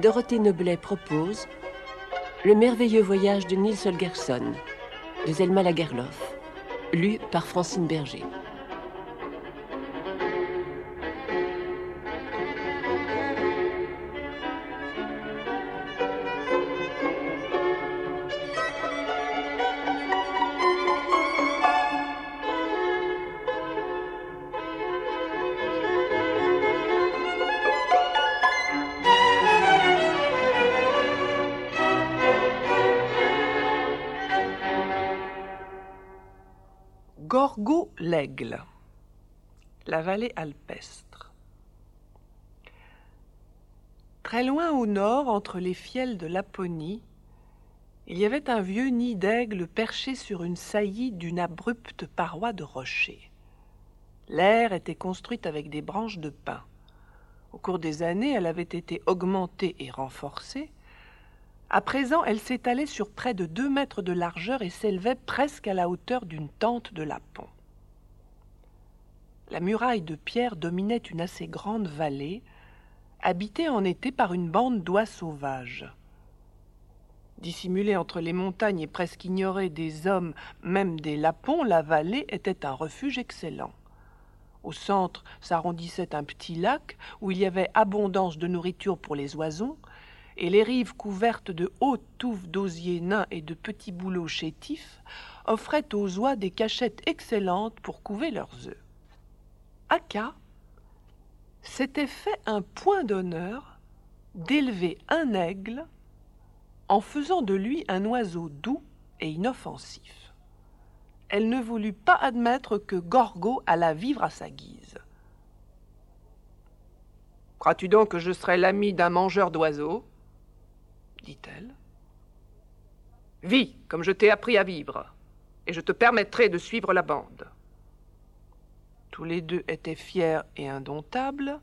Dorothée Noblet propose Le merveilleux voyage de Nils Holgersson de Zelma Lagerlof, lu par Francine Berger. La vallée alpestre. Très loin au nord, entre les fiels de Laponie, il y avait un vieux nid d'aigle perché sur une saillie d'une abrupte paroi de rocher. L'air était construite avec des branches de pin. Au cours des années, elle avait été augmentée et renforcée, à présent, elle s'étalait sur près de deux mètres de largeur et s'élevait presque à la hauteur d'une tente de lapon. La muraille de pierre dominait une assez grande vallée, habitée en été par une bande d'oies sauvages. Dissimulée entre les montagnes et presque ignorée des hommes, même des lapons, la vallée était un refuge excellent. Au centre s'arrondissait un petit lac où il y avait abondance de nourriture pour les oiseaux, et les rives couvertes de hautes touffes d'osiers nains et de petits bouleaux chétifs offraient aux oies des cachettes excellentes pour couver leurs œufs. Aka s'était fait un point d'honneur d'élever un aigle en faisant de lui un oiseau doux et inoffensif. Elle ne voulut pas admettre que Gorgo allât vivre à sa guise. Crois-tu donc que je serais l'ami d'un mangeur d'oiseaux? dit-elle. Vis comme je t'ai appris à vivre, et je te permettrai de suivre la bande. Tous les deux étaient fiers et indomptables,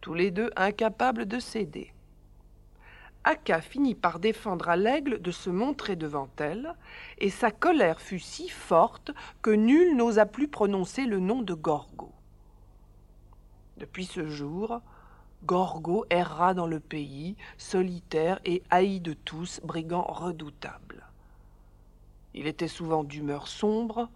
tous les deux incapables de céder. Aka finit par défendre à l'aigle de se montrer devant elle, et sa colère fut si forte que nul n'osa plus prononcer le nom de Gorgo. Depuis ce jour, Gorgo erra dans le pays, solitaire et haï de tous, brigand redoutable. Il était souvent d'humeur sombre,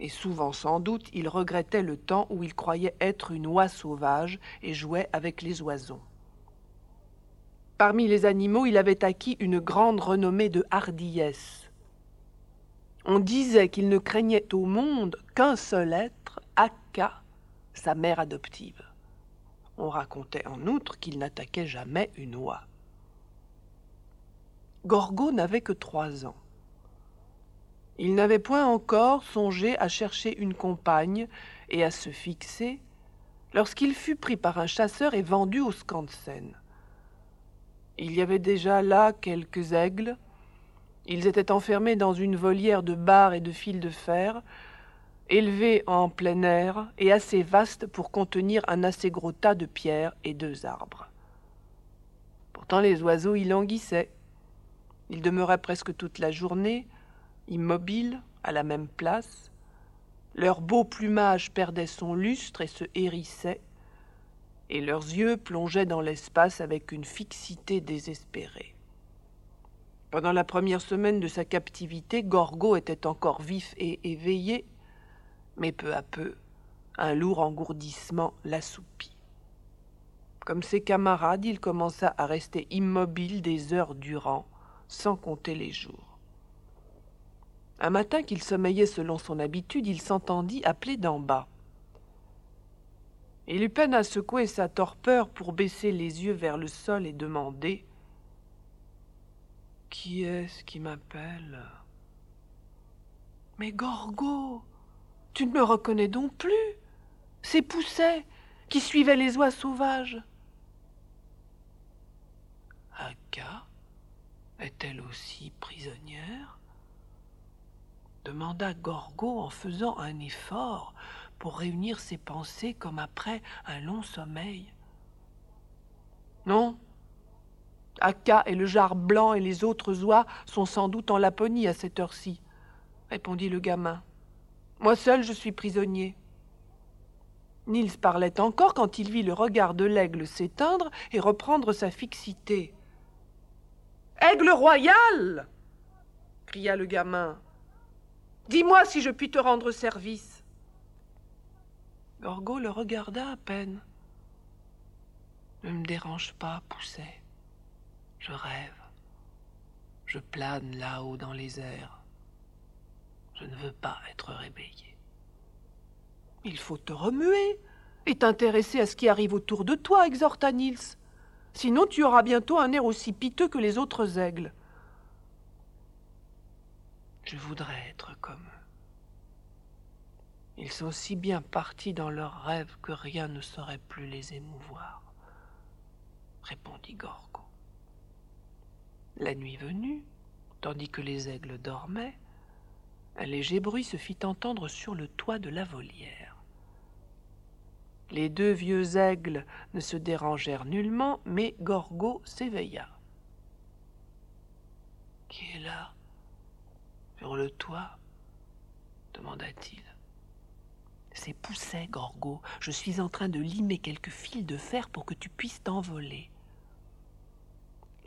et souvent sans doute il regrettait le temps où il croyait être une oie sauvage et jouait avec les oiseaux. Parmi les animaux, il avait acquis une grande renommée de hardiesse. On disait qu'il ne craignait au monde qu'un seul être, Akka, sa mère adoptive. On racontait en outre qu'il n'attaquait jamais une oie. Gorgo n'avait que trois ans. Il n'avait point encore songé à chercher une compagne et à se fixer lorsqu'il fut pris par un chasseur et vendu au Skansen. Il y avait déjà là quelques aigles. Ils étaient enfermés dans une volière de barres et de fils de fer, élevé en plein air et assez vaste pour contenir un assez gros tas de pierres et deux arbres. Pourtant les oiseaux y languissaient. Ils demeuraient presque toute la journée, immobiles, à la même place. Leur beau plumage perdait son lustre et se hérissait, et leurs yeux plongeaient dans l'espace avec une fixité désespérée. Pendant la première semaine de sa captivité, Gorgo était encore vif et éveillé, mais peu à peu, un lourd engourdissement l'assoupit. Comme ses camarades, il commença à rester immobile des heures durant, sans compter les jours. Un matin qu'il sommeillait selon son habitude, il s'entendit appeler d'en bas. Il eut peine à secouer sa torpeur pour baisser les yeux vers le sol et demander Qui est-ce qui m'appelle? Mais Gorgo tu ne me reconnais donc plus C'est Pousset qui suivait les oies sauvages. Aka est-elle aussi prisonnière? Demanda Gorgo en faisant un effort pour réunir ses pensées comme après un long sommeil. Non. Aka et le jar blanc et les autres oies sont sans doute en Laponie à cette heure-ci, répondit le gamin. Moi seul je suis prisonnier. Nils parlait encore quand il vit le regard de l'aigle s'éteindre et reprendre sa fixité. Aigle royal cria le gamin. Dis-moi si je puis te rendre service. Gorgo le regarda à peine. Ne me dérange pas, Pousset. Je rêve. Je plane là-haut dans les airs. Je ne veux pas être réveillé. Il faut te remuer et t'intéresser à ce qui arrive autour de toi, exhorta Nils. Sinon tu auras bientôt un air aussi piteux que les autres aigles. Je voudrais être comme eux. Ils sont si bien partis dans leurs rêves que rien ne saurait plus les émouvoir, répondit Gorgo. La nuit venue, tandis que les aigles dormaient, un léger bruit se fit entendre sur le toit de la volière. Les deux vieux aigles ne se dérangèrent nullement, mais Gorgo s'éveilla. Qui est là? Sur le toit demanda-t-il. C'est Pousset, Gorgo. Je suis en train de limer quelques fils de fer pour que tu puisses t'envoler.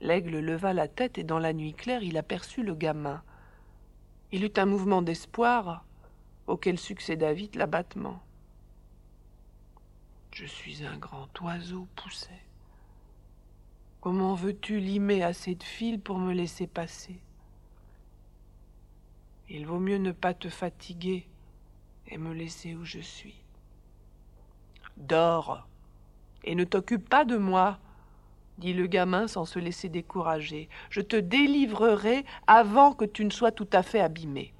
L'aigle leva la tête et dans la nuit claire il aperçut le gamin. Il eut un mouvement d'espoir auquel succéda vite l'abattement. Je suis un grand oiseau, Pousset. Comment veux-tu limer assez de fils pour me laisser passer? Il vaut mieux ne pas te fatiguer et me laisser où je suis. Dors et ne t'occupe pas de moi, dit le gamin sans se laisser décourager. Je te délivrerai avant que tu ne sois tout à fait abîmé.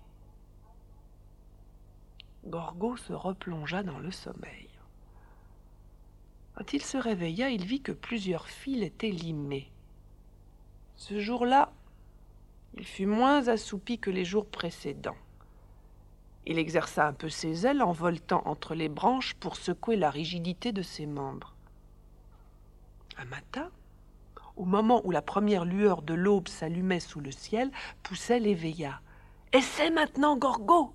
Gorgo se replongea dans le sommeil. Quand il se réveilla, il vit que plusieurs fils étaient limés. Ce jour-là, il fut moins assoupi que les jours précédents. Il exerça un peu ses ailes en voltant entre les branches pour secouer la rigidité de ses membres. Un matin, au moment où la première lueur de l'aube s'allumait sous le ciel, Poussait l'éveilla. Essaie maintenant, Gorgo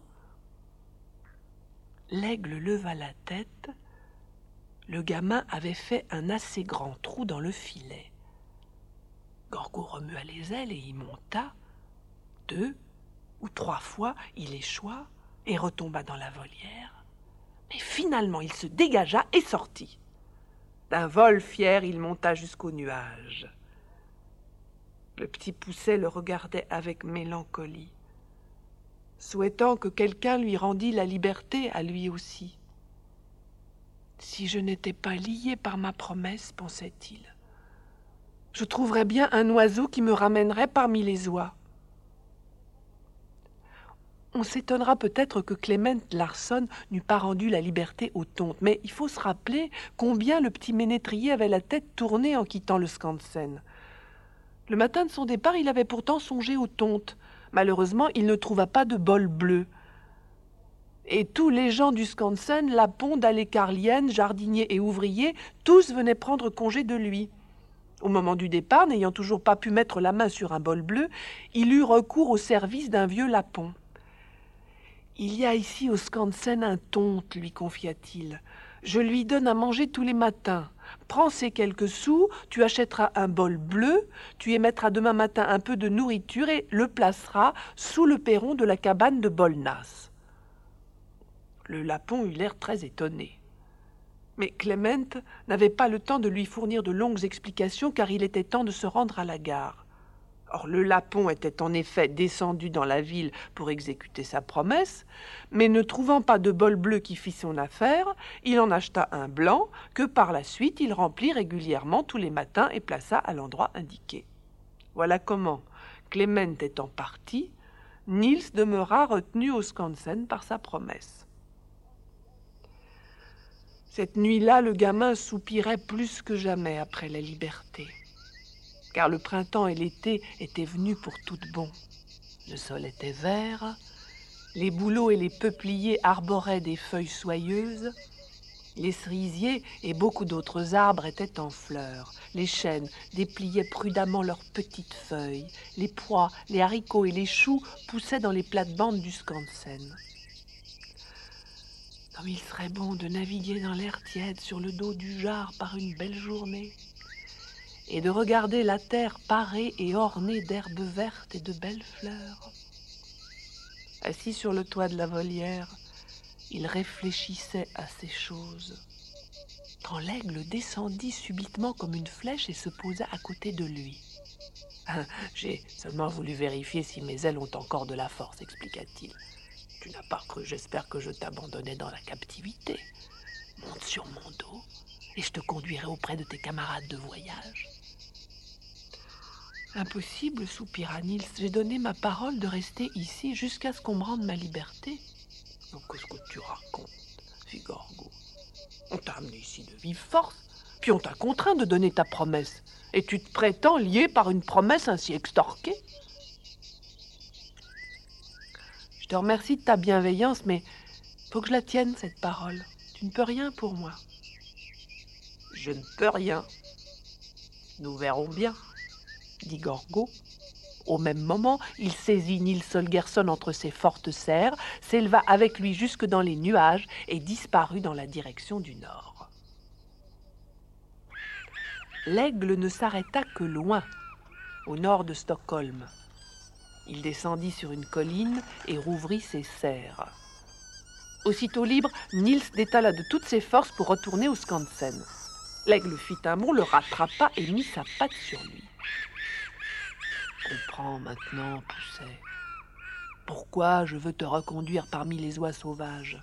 L'aigle leva la tête. Le gamin avait fait un assez grand trou dans le filet. Gorgo remua les ailes et y monta. Deux ou trois fois, il échoua et retomba dans la volière. Mais finalement, il se dégagea et sortit. D'un vol fier, il monta jusqu'au nuage. Le petit Pousset le regardait avec mélancolie, souhaitant que quelqu'un lui rendît la liberté à lui aussi. Si je n'étais pas lié par ma promesse, pensait-il, je trouverais bien un oiseau qui me ramènerait parmi les oies. On s'étonnera peut-être que Clement Larson n'eût pas rendu la liberté aux tontes, mais il faut se rappeler combien le petit ménétrier avait la tête tournée en quittant le Skansen. Le matin de son départ, il avait pourtant songé aux tontes. Malheureusement, il ne trouva pas de bol bleu. Et tous les gens du Skansen, Lapon, Carlienne, jardiniers et ouvriers, tous venaient prendre congé de lui. Au moment du départ, n'ayant toujours pas pu mettre la main sur un bol bleu, il eut recours au service d'un vieux lapon. Il y a ici au Skansen un tonte, lui confia-t-il. Je lui donne à manger tous les matins. Prends ces quelques sous, tu achèteras un bol bleu, tu y mettras demain matin un peu de nourriture et le placeras sous le perron de la cabane de Bolnas. Le lapon eut l'air très étonné. Mais Clément n'avait pas le temps de lui fournir de longues explications car il était temps de se rendre à la gare. Or le lapon était en effet descendu dans la ville pour exécuter sa promesse, mais ne trouvant pas de bol bleu qui fit son affaire, il en acheta un blanc que par la suite il remplit régulièrement tous les matins et plaça à l'endroit indiqué. Voilà comment, Clément étant parti, Niels demeura retenu au Skansen par sa promesse. Cette nuit-là, le gamin soupirait plus que jamais après la liberté car le printemps et l'été étaient venus pour tout bon. Le sol était vert, les bouleaux et les peupliers arboraient des feuilles soyeuses, les cerisiers et beaucoup d'autres arbres étaient en fleurs. Les chênes dépliaient prudemment leurs petites feuilles. Les pois, les haricots et les choux poussaient dans les plates-bandes du Skansen. Comme il serait bon de naviguer dans l'air tiède sur le dos du jar par une belle journée et de regarder la terre parée et ornée d'herbes vertes et de belles fleurs. Assis sur le toit de la volière, il réfléchissait à ces choses. Quand l'aigle descendit subitement comme une flèche et se posa à côté de lui. J'ai seulement voulu vérifier si mes ailes ont encore de la force, expliqua-t-il. Tu n'as pas cru, j'espère que je t'abandonnais dans la captivité. Monte sur mon dos et je te conduirai auprès de tes camarades de voyage. Impossible, soupira Nils. J'ai donné ma parole de rester ici jusqu'à ce qu'on me rende ma liberté. Qu'est-ce que tu racontes fit Gorgo. On t'a amené ici de vive force, puis on t'a contraint de donner ta promesse. Et tu te prétends lié par une promesse ainsi extorquée? Je te remercie de ta bienveillance, mais faut que je la tienne, cette parole. Tu ne peux rien pour moi. Je ne peux rien. Nous verrons bien, dit. Au même moment, il saisit Nils Holgersson entre ses fortes serres, s'éleva avec lui jusque dans les nuages et disparut dans la direction du nord. L'aigle ne s'arrêta que loin, au nord de Stockholm. Il descendit sur une colline et rouvrit ses serres. Aussitôt libre, Nils détala de toutes ses forces pour retourner au Skansen. L'aigle fit un bond, le rattrapa et mit sa patte sur lui. Comprends maintenant, Pousset, pourquoi je veux te reconduire parmi les oies sauvages.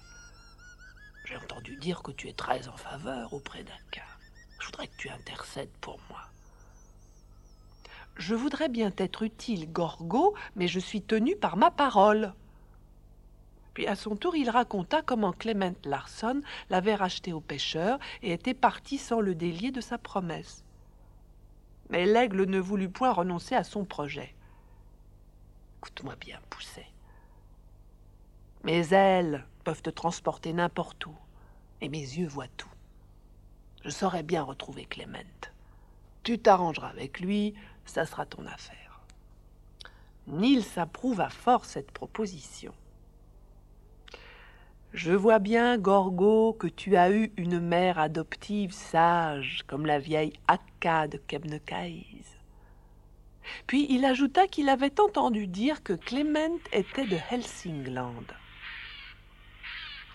J'ai entendu dire que tu es très en faveur auprès d'Aka. Je voudrais que tu intercèdes pour moi. Je voudrais bien t'être utile, Gorgo, mais je suis tenu par ma parole. Puis à son tour, il raconta comment Clement Larson l'avait racheté au pêcheur et était parti sans le délier de sa promesse. Mais l'aigle ne voulut point renoncer à son projet. Écoute-moi bien, Pousset. Mes ailes peuvent te transporter n'importe où, et mes yeux voient tout. Je saurais bien retrouver Clement. Tu t'arrangeras avec lui, ça sera ton affaire. Nils approuva fort cette proposition. Je vois bien, Gorgo, que tu as eu une mère adoptive sage, comme la vieille Akka de Kebnekaise. Puis il ajouta qu'il avait entendu dire que Clement était de Helsingland.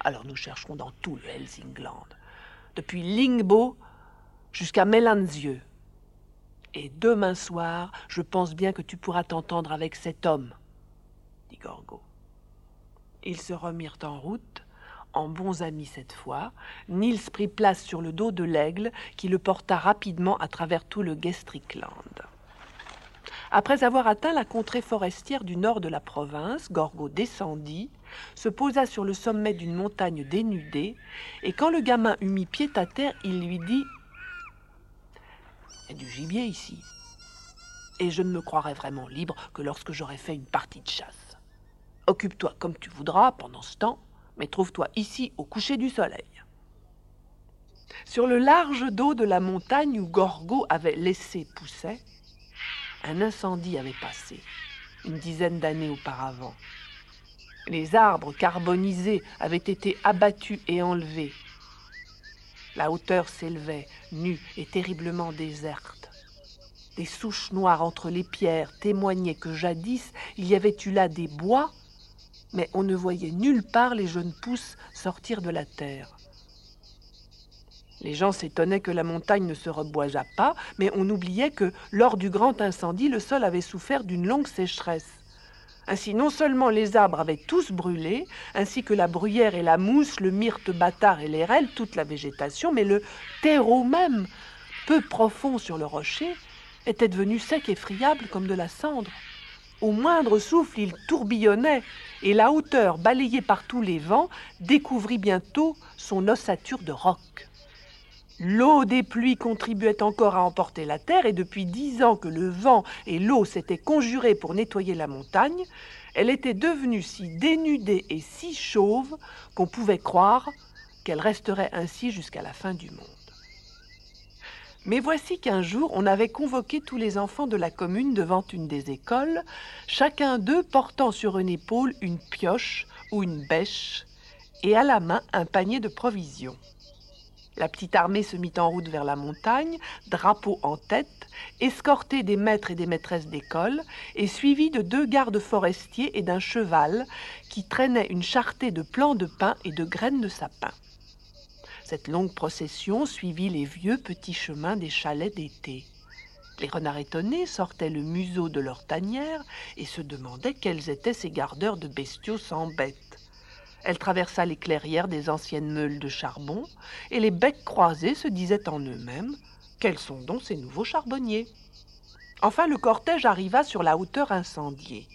Alors nous chercherons dans tout le Helsingland, depuis Lingbo jusqu'à Melanzieux. Et demain soir, je pense bien que tu pourras t'entendre avec cet homme, dit Gorgo. Ils se remirent en route, en bons amis cette fois, Niels prit place sur le dos de l'aigle qui le porta rapidement à travers tout le Gestrikland. Après avoir atteint la contrée forestière du nord de la province, Gorgo descendit, se posa sur le sommet d'une montagne dénudée, et quand le gamin eut mis pied à terre, il lui dit Il y a du gibier ici, et je ne me croirai vraiment libre que lorsque j'aurai fait une partie de chasse. Occupe-toi comme tu voudras pendant ce temps, mais trouve-toi ici au coucher du soleil. Sur le large dos de la montagne où Gorgo avait laissé pousser, un incendie avait passé, une dizaine d'années auparavant. Les arbres carbonisés avaient été abattus et enlevés. La hauteur s'élevait, nue et terriblement déserte. Des souches noires entre les pierres témoignaient que jadis il y avait eu là des bois mais on ne voyait nulle part les jeunes pousses sortir de la terre. Les gens s'étonnaient que la montagne ne se reboisât pas, mais on oubliait que, lors du grand incendie, le sol avait souffert d'une longue sécheresse. Ainsi, non seulement les arbres avaient tous brûlé, ainsi que la bruyère et la mousse, le myrte bâtard et l'airelle, toute la végétation, mais le terreau même, peu profond sur le rocher, était devenu sec et friable comme de la cendre. Au moindre souffle, il tourbillonnait, et la hauteur, balayée par tous les vents, découvrit bientôt son ossature de roc. L'eau des pluies contribuait encore à emporter la terre, et depuis dix ans que le vent et l'eau s'étaient conjurés pour nettoyer la montagne, elle était devenue si dénudée et si chauve qu'on pouvait croire qu'elle resterait ainsi jusqu'à la fin du monde. Mais voici qu'un jour, on avait convoqué tous les enfants de la commune devant une des écoles, chacun d'eux portant sur une épaule une pioche ou une bêche, et à la main un panier de provisions. La petite armée se mit en route vers la montagne, drapeau en tête, escortée des maîtres et des maîtresses d'école, et suivie de deux gardes forestiers et d'un cheval qui traînait une charretée de plants de pin et de graines de sapin. Cette longue procession suivit les vieux petits chemins des chalets d'été. Les renards étonnés sortaient le museau de leur tanière et se demandaient quels étaient ces gardeurs de bestiaux sans bêtes. Elle traversa les clairières des anciennes meules de charbon, et les becs croisés se disaient en eux-mêmes Quels sont donc ces nouveaux charbonniers? Enfin, le cortège arriva sur la hauteur incendiée.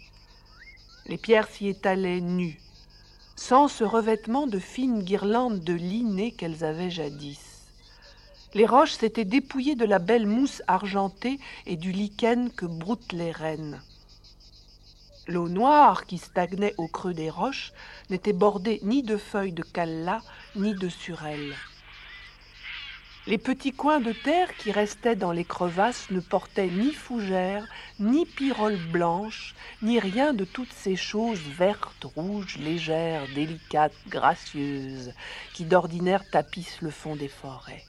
Les pierres s'y étalaient nues, sans ce revêtement de fines guirlandes de linées qu'elles avaient jadis. Les roches s'étaient dépouillées de la belle mousse argentée et du lichen que broutent les rennes. L'eau noire qui stagnait au creux des roches n'était bordée ni de feuilles de calla ni de surelles. Les petits coins de terre qui restaient dans les crevasses ne portaient ni fougères, ni piroles blanches, ni rien de toutes ces choses vertes, rouges, légères, délicates, gracieuses, qui d'ordinaire tapissent le fond des forêts.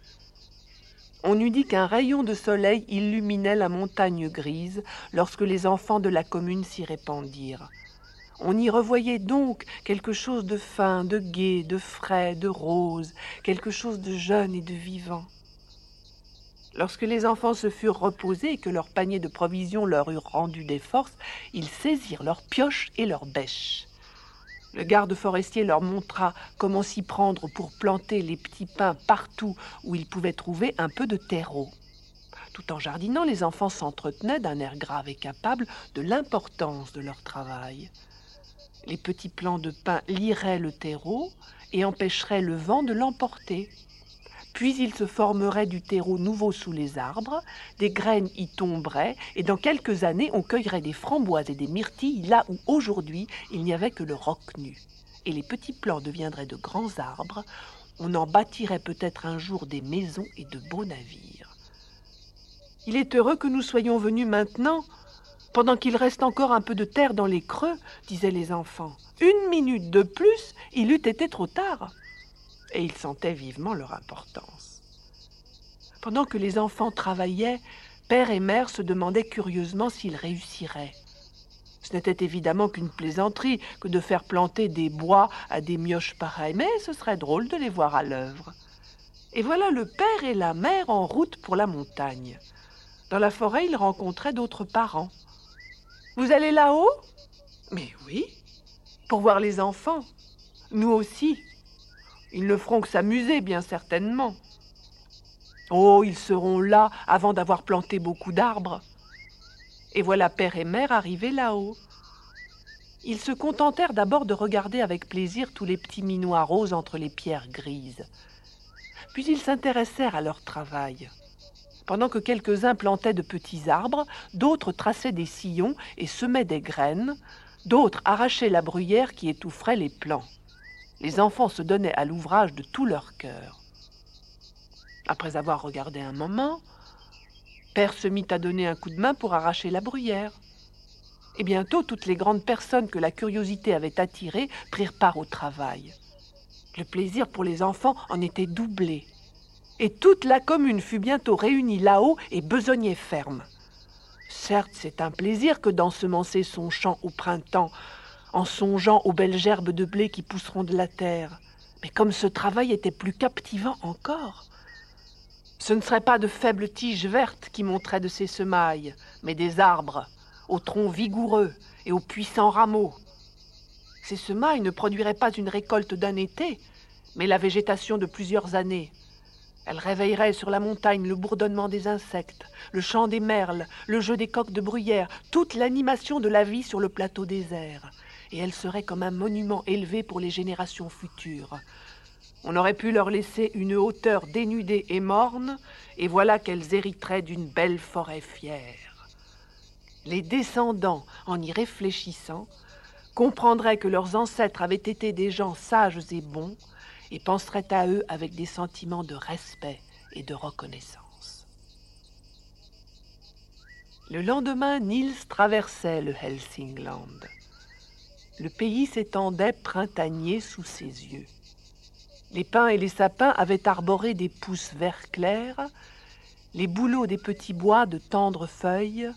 On eût dit qu'un rayon de soleil illuminait la montagne grise lorsque les enfants de la commune s'y répandirent. On y revoyait donc quelque chose de fin, de gai, de frais, de rose, quelque chose de jeune et de vivant. Lorsque les enfants se furent reposés et que leur panier de provisions leur eut rendu des forces, ils saisirent leurs pioches et leurs bêches. Le garde forestier leur montra comment s'y prendre pour planter les petits pins partout où ils pouvaient trouver un peu de terreau. Tout en jardinant, les enfants s'entretenaient d'un air grave et capable de l'importance de leur travail. Les petits plants de pin liraient le terreau et empêcheraient le vent de l'emporter. Puis il se formerait du terreau nouveau sous les arbres, des graines y tomberaient, et dans quelques années on cueillerait des framboises et des myrtilles là où aujourd'hui il n'y avait que le roc nu. Et les petits plants deviendraient de grands arbres, on en bâtirait peut-être un jour des maisons et de beaux navires. Il est heureux que nous soyons venus maintenant, pendant qu'il reste encore un peu de terre dans les creux, disaient les enfants. Une minute de plus, il eût été trop tard et ils sentaient vivement leur importance. Pendant que les enfants travaillaient, père et mère se demandaient curieusement s'ils réussiraient. Ce n'était évidemment qu'une plaisanterie que de faire planter des bois à des mioches pareilles, mais ce serait drôle de les voir à l'œuvre. Et voilà le père et la mère en route pour la montagne. Dans la forêt, ils rencontraient d'autres parents. Vous allez là-haut? Mais oui, pour voir les enfants. Nous aussi. Ils ne feront que s'amuser, bien certainement. Oh, ils seront là avant d'avoir planté beaucoup d'arbres. Et voilà père et mère arrivés là-haut. Ils se contentèrent d'abord de regarder avec plaisir tous les petits minois roses entre les pierres grises. Puis ils s'intéressèrent à leur travail. Pendant que quelques-uns plantaient de petits arbres, d'autres traçaient des sillons et semaient des graines, d'autres arrachaient la bruyère qui étoufferait les plants. Les enfants se donnaient à l'ouvrage de tout leur cœur. Après avoir regardé un moment, Père se mit à donner un coup de main pour arracher la bruyère. Et bientôt toutes les grandes personnes que la curiosité avait attirées prirent part au travail. Le plaisir pour les enfants en était doublé. Et toute la commune fut bientôt réunie là-haut et besognait ferme. Certes, c'est un plaisir que d'ensemencer son champ au printemps, en songeant aux belles gerbes de blé qui pousseront de la terre. Mais comme ce travail était plus captivant encore, ce ne seraient pas de faibles tiges vertes qui montraient de ces semailles, mais des arbres, aux troncs vigoureux et aux puissants rameaux. Ces semailles ne produiraient pas une récolte d'un été, mais la végétation de plusieurs années. Elles réveilleraient sur la montagne le bourdonnement des insectes, le chant des merles, le jeu des coqs de bruyère, toute l'animation de la vie sur le plateau désert et elle serait comme un monument élevé pour les générations futures. On aurait pu leur laisser une hauteur dénudée et morne, et voilà qu'elles hériteraient d'une belle forêt fière. Les descendants, en y réfléchissant, comprendraient que leurs ancêtres avaient été des gens sages et bons, et penseraient à eux avec des sentiments de respect et de reconnaissance. Le lendemain, Niels traversait le Helsingland. Le pays s'étendait printanier sous ses yeux. Les pins et les sapins avaient arboré des pousses vert clair, les bouleaux des petits bois de tendres feuilles,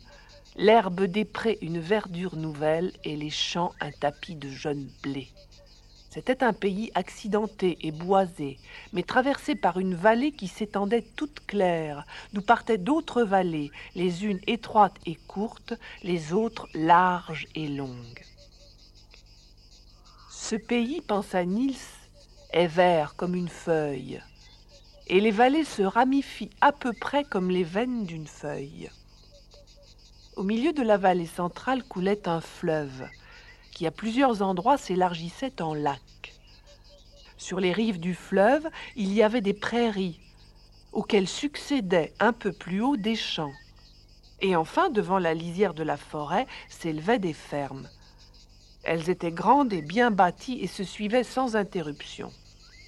l'herbe des prés une verdure nouvelle et les champs un tapis de jeunes blés. C'était un pays accidenté et boisé, mais traversé par une vallée qui s'étendait toute claire, d'où partaient d'autres vallées, les unes étroites et courtes, les autres larges et longues. Ce pays, pensa Niels, est vert comme une feuille, et les vallées se ramifient à peu près comme les veines d'une feuille. Au milieu de la vallée centrale coulait un fleuve, qui à plusieurs endroits s'élargissait en lac. Sur les rives du fleuve, il y avait des prairies, auxquelles succédaient un peu plus haut des champs. Et enfin, devant la lisière de la forêt, s'élevaient des fermes. Elles étaient grandes et bien bâties et se suivaient sans interruption.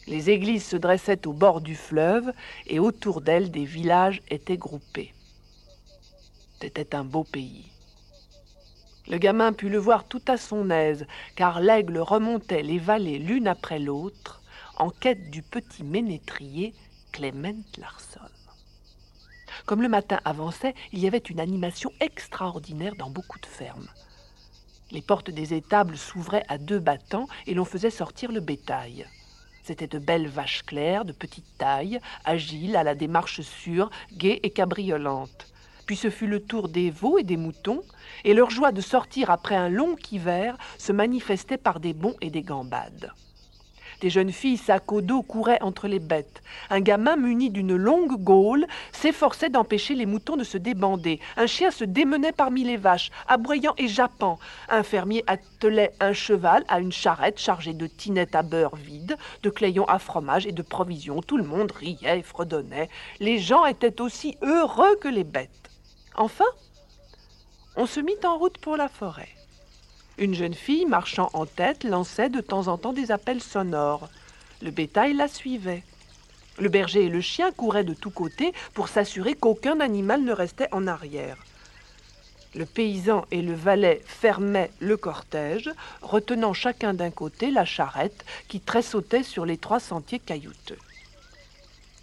Les églises se dressaient au bord du fleuve et autour d'elles des villages étaient groupés. C'était un beau pays. Le gamin put le voir tout à son aise, car l'aigle remontait les vallées l'une après l'autre, en quête du petit ménétrier Clement Larson. Comme le matin avançait, il y avait une animation extraordinaire dans beaucoup de fermes. Les portes des étables s'ouvraient à deux battants et l'on faisait sortir le bétail. C'étaient de belles vaches claires, de petite taille, agiles, à la démarche sûre, gaies et cabriolantes. Puis ce fut le tour des veaux et des moutons, et leur joie de sortir après un long hiver se manifestait par des bonds et des gambades. Des jeunes filles sac au dos couraient entre les bêtes. Un gamin muni d'une longue gaule s'efforçait d'empêcher les moutons de se débander. Un chien se démenait parmi les vaches, aboyant et jappant. Un fermier attelait un cheval à une charrette chargée de tinettes à beurre vides, de clayons à fromage et de provisions. Tout le monde riait et fredonnait. Les gens étaient aussi heureux que les bêtes. Enfin, on se mit en route pour la forêt. Une jeune fille marchant en tête lançait de temps en temps des appels sonores. Le bétail la suivait. Le berger et le chien couraient de tous côtés pour s'assurer qu'aucun animal ne restait en arrière. Le paysan et le valet fermaient le cortège, retenant chacun d'un côté la charrette qui tressautait sur les trois sentiers caillouteux.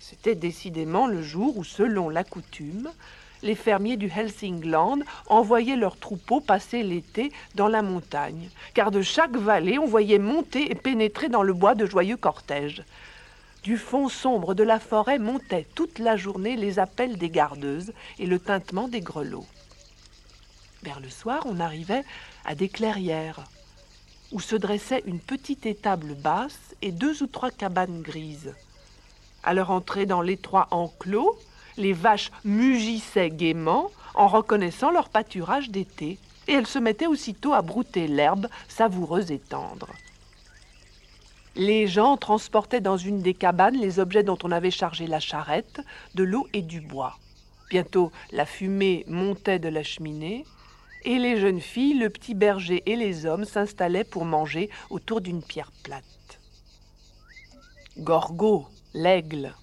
C'était décidément le jour où, selon la coutume, les fermiers du Helsingland envoyaient leurs troupeaux passer l'été dans la montagne, car de chaque vallée on voyait monter et pénétrer dans le bois de joyeux cortèges. Du fond sombre de la forêt montaient toute la journée les appels des gardeuses et le tintement des grelots. Vers le soir, on arrivait à des clairières, où se dressait une petite étable basse et deux ou trois cabanes grises. À leur entrée dans l'étroit enclos, les vaches mugissaient gaiement en reconnaissant leur pâturage d'été, et elles se mettaient aussitôt à brouter l'herbe savoureuse et tendre. Les gens transportaient dans une des cabanes les objets dont on avait chargé la charrette, de l'eau et du bois. Bientôt la fumée montait de la cheminée, et les jeunes filles, le petit berger et les hommes s'installaient pour manger autour d'une pierre plate. Gorgo, l'aigle,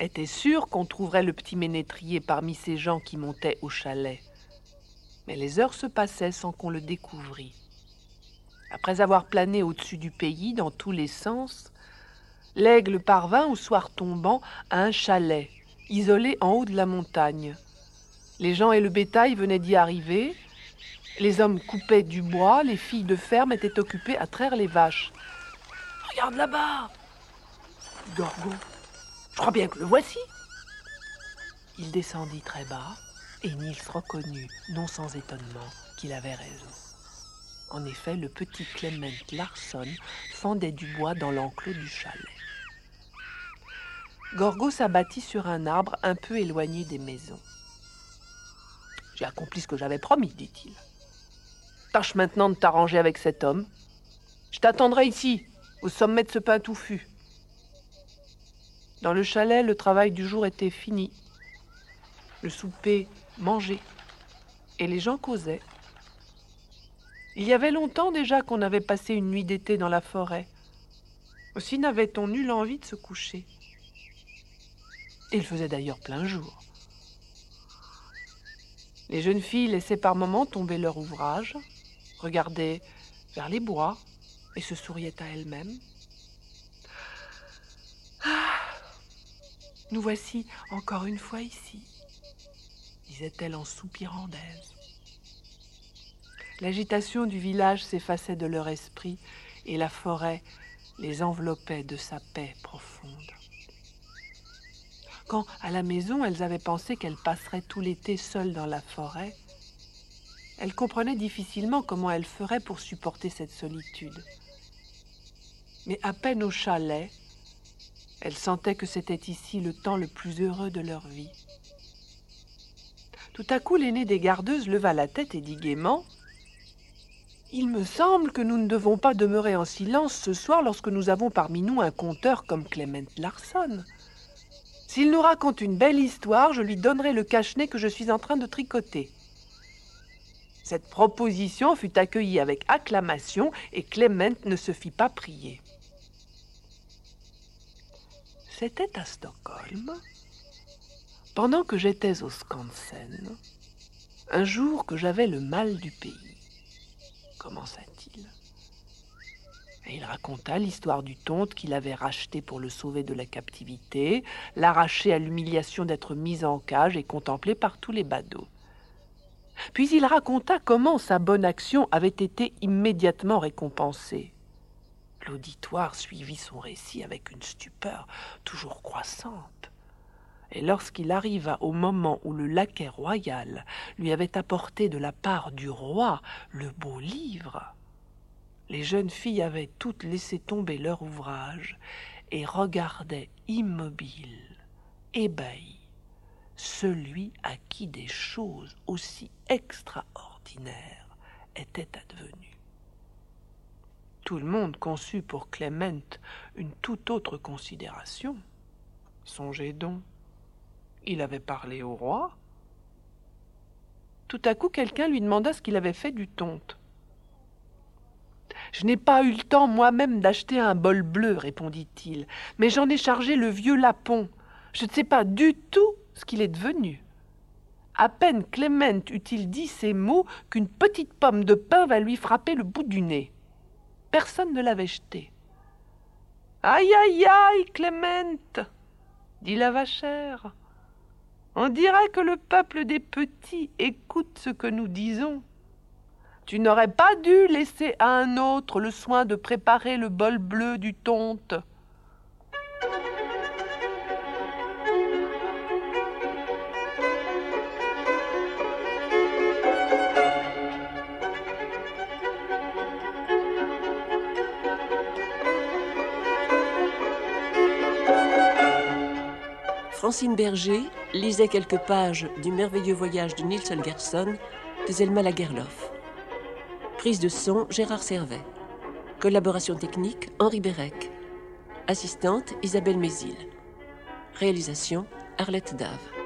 était sûr qu'on trouverait le petit ménétrier parmi ces gens qui montaient au chalet. Mais les heures se passaient sans qu'on le découvrît. Après avoir plané au-dessus du pays dans tous les sens, l'aigle parvint au soir tombant à un chalet, isolé en haut de la montagne. Les gens et le bétail venaient d'y arriver, les hommes coupaient du bois, les filles de ferme étaient occupées à traire les vaches. Regarde là-bas Gorgo je crois bien que le voici. Il descendit très bas, et Niels reconnut, non sans étonnement, qu'il avait raison. En effet, le petit Clement Larson fendait du bois dans l'enclos du chalet. Gorgo s'abattit sur un arbre un peu éloigné des maisons. J'ai accompli ce que j'avais promis, dit-il. Tâche maintenant de t'arranger avec cet homme. Je t'attendrai ici, au sommet de ce pain touffu. Dans le chalet, le travail du jour était fini. Le souper mangé. Et les gens causaient. Il y avait longtemps déjà qu'on avait passé une nuit d'été dans la forêt. Aussi n'avait-on nulle envie de se coucher. Il faisait d'ailleurs plein jour. Les jeunes filles laissaient par moments tomber leur ouvrage, regardaient vers les bois et se souriaient à elles-mêmes. Nous voici encore une fois ici, disait-elle en soupirant d'aise. L'agitation du village s'effaçait de leur esprit et la forêt les enveloppait de sa paix profonde. Quand, à la maison, elles avaient pensé qu'elles passeraient tout l'été seules dans la forêt, elles comprenaient difficilement comment elles feraient pour supporter cette solitude. Mais à peine au chalet, elles sentaient que c'était ici le temps le plus heureux de leur vie. Tout à coup, l'aînée des gardeuses leva la tête et dit gaiement il me semble que nous ne devons pas demeurer en silence ce soir lorsque nous avons parmi nous un conteur comme Clement Larson. S'il nous raconte une belle histoire, je lui donnerai le cache-nez que je suis en train de tricoter. Cette proposition fut accueillie avec acclamation et Clement ne se fit pas prier. C'était à Stockholm, pendant que j'étais au Skansen, un jour que j'avais le mal du pays commença-t-il. Et il raconta l'histoire du tonte qu'il avait racheté pour le sauver de la captivité, l'arracher à l'humiliation d'être mis en cage et contemplé par tous les badauds. Puis il raconta comment sa bonne action avait été immédiatement récompensée. L'auditoire suivit son récit avec une stupeur toujours croissante. Et lorsqu'il arriva au moment où le laquais royal lui avait apporté de la part du roi le beau livre, les jeunes filles avaient toutes laissé tomber leur ouvrage et regardaient immobiles, ébahies, celui à qui des choses aussi extraordinaires étaient advenues. Tout le monde conçut pour Clément une toute autre considération. Songez donc, il avait parlé au roi. Tout à coup, quelqu'un lui demanda ce qu'il avait fait du tonte. Je n'ai pas eu le temps moi-même d'acheter un bol bleu, répondit-il, mais j'en ai chargé le vieux lapon. Je ne sais pas du tout ce qu'il est devenu. À peine Clément eut-il dit ces mots qu'une petite pomme de pain va lui frapper le bout du nez. Personne ne l'avait jeté. Aïe aïe aïe, Clément dit la vachère. On dirait que le peuple des petits écoute ce que nous disons. Tu n'aurais pas dû laisser à un autre le soin de préparer le bol bleu du tonte. Francine Berger lisait quelques pages du merveilleux voyage de Nils Holgersson de Zelma Lagerlof. Prise de son Gérard Servet. Collaboration technique Henri Bérec. Assistante Isabelle Mézil. Réalisation Arlette Dave.